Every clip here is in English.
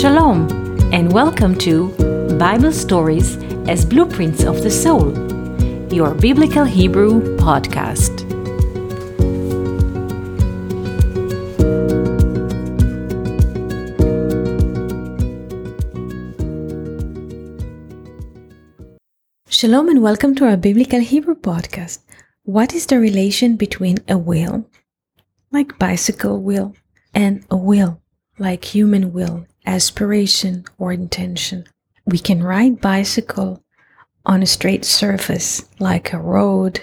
Shalom, and welcome to Bible Stories as Blueprints of the Soul, your Biblical Hebrew podcast. Shalom, and welcome to our Biblical Hebrew podcast. What is the relation between a will, like bicycle wheel, and a will, like human will, aspiration, or intention. We can ride bicycle on a straight surface like a road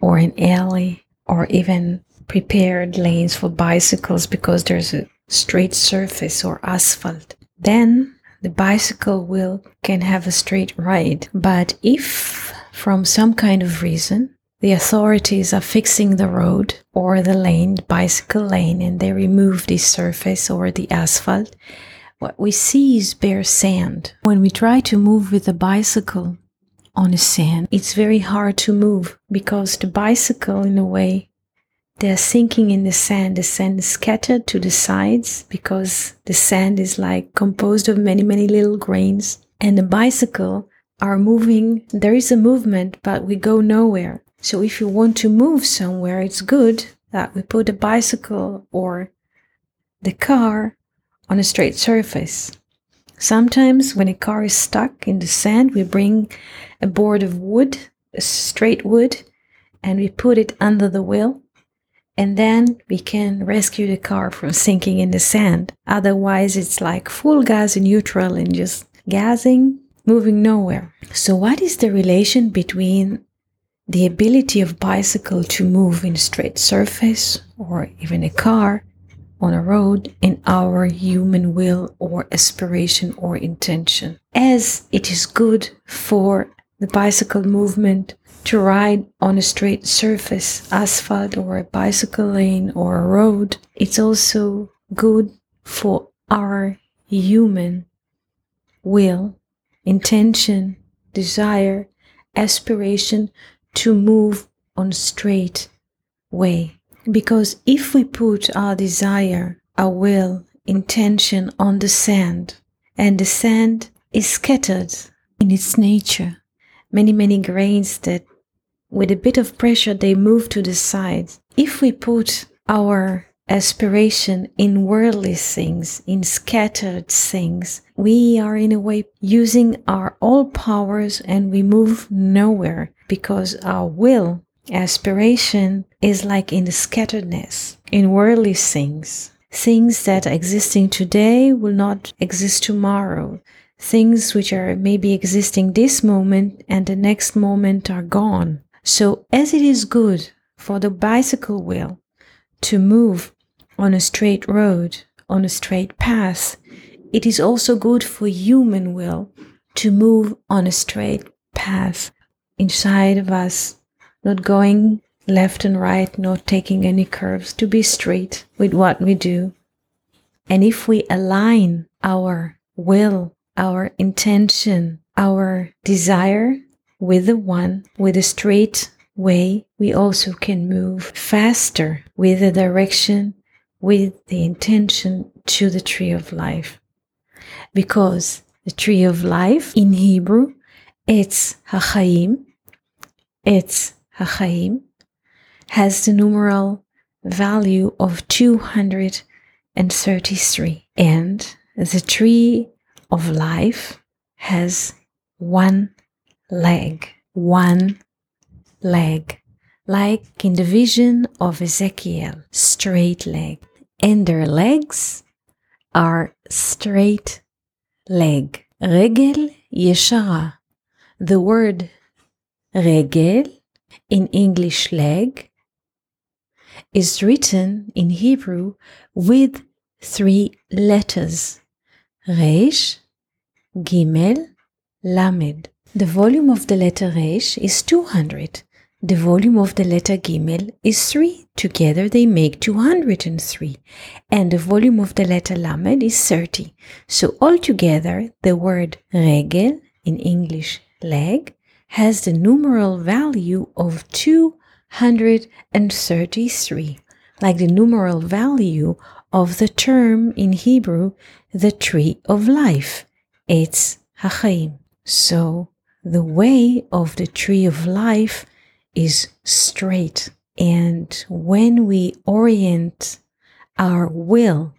or an alley or even prepared lanes for bicycles because there's a straight surface or asphalt. Then the bicycle will can have a straight ride. But if from some kind of reason the authorities are fixing the road or the lane, bicycle lane, and they remove the surface or the asphalt. What we see is bare sand. When we try to move with a bicycle on a sand, it's very hard to move because the bicycle, in a way, they're sinking in the sand. The sand is scattered to the sides because the sand is like composed of many, many little grains. And the bicycle are moving. There is a movement, but we go nowhere. So if you want to move somewhere, it's good that we put a bicycle or the car on a straight surface. Sometimes when a car is stuck in the sand, we bring a board of wood, a straight wood, and we put it under the wheel. And then we can rescue the car from sinking in the sand. Otherwise, it's like full gas in neutral and just gassing, moving nowhere. So, what is the relation between the ability of bicycle to move in straight surface or even a car on a road in our human will or aspiration or intention. As it is good for the bicycle movement to ride on a straight surface asphalt or a bicycle lane or a road it's also good for our human will intention desire aspiration to move on straight way. Because if we put our desire, our will, intention on the sand, and the sand is scattered in its nature, many, many grains that with a bit of pressure they move to the side. If we put our aspiration in worldly things, in scattered things. We are in a way using our all powers and we move nowhere because our will, aspiration is like in the scatteredness, in worldly things. Things that are existing today will not exist tomorrow. Things which are maybe existing this moment and the next moment are gone. So as it is good for the bicycle wheel to move on a straight road, on a straight path, it is also good for human will to move on a straight path inside of us, not going left and right, not taking any curves, to be straight with what we do. And if we align our will, our intention, our desire with the one, with a straight way, we also can move faster with the direction with the intention to the tree of life. Because the tree of life in Hebrew, Etz Hachaim, Etz Hachaim, has the numeral value of 233. And the tree of life has one leg, one leg, like in the vision of Ezekiel, straight leg and their legs are straight leg. Regel yeshara. The word regel in English leg is written in Hebrew with three letters. Resh, Gimel, Lamed. The volume of the letter Resh is 200 the volume of the letter Gimel is 3. Together they make 203. And the volume of the letter Lamed is 30. So altogether, the word regel, in English leg, has the numeral value of 233. like the numeral value of the term in Hebrew, the tree of life. Etz Hachaim. So the way of the tree of life is straight. And when we orient our will,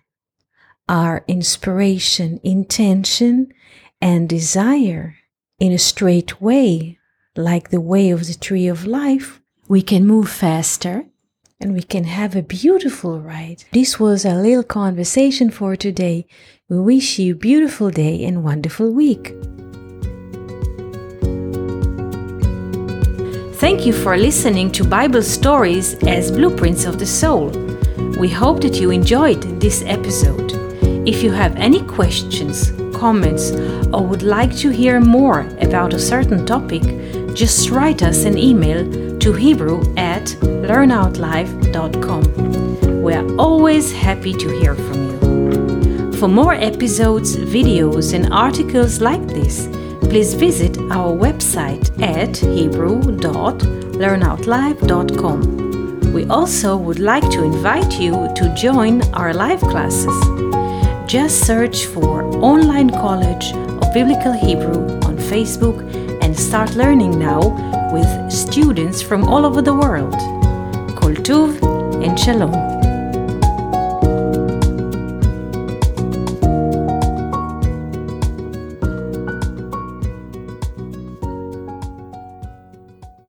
our inspiration, intention, and desire in a straight way, like the way of the tree of life, we can move faster and we can have a beautiful ride. This was a little conversation for today. We wish you a beautiful day and wonderful week. Thank you for listening to Bible stories as blueprints of the soul. We hope that you enjoyed this episode. If you have any questions, comments, or would like to hear more about a certain topic, just write us an email to Hebrew at learnoutlive.com. We are always happy to hear from you. For more episodes, videos, and articles like this, please visit our website at hebrew.learnoutlive.com. We also would like to invite you to join our live classes. Just search for Online College of Biblical Hebrew on Facebook and start learning now with students from all over the world. Kol Tuv and Shalom.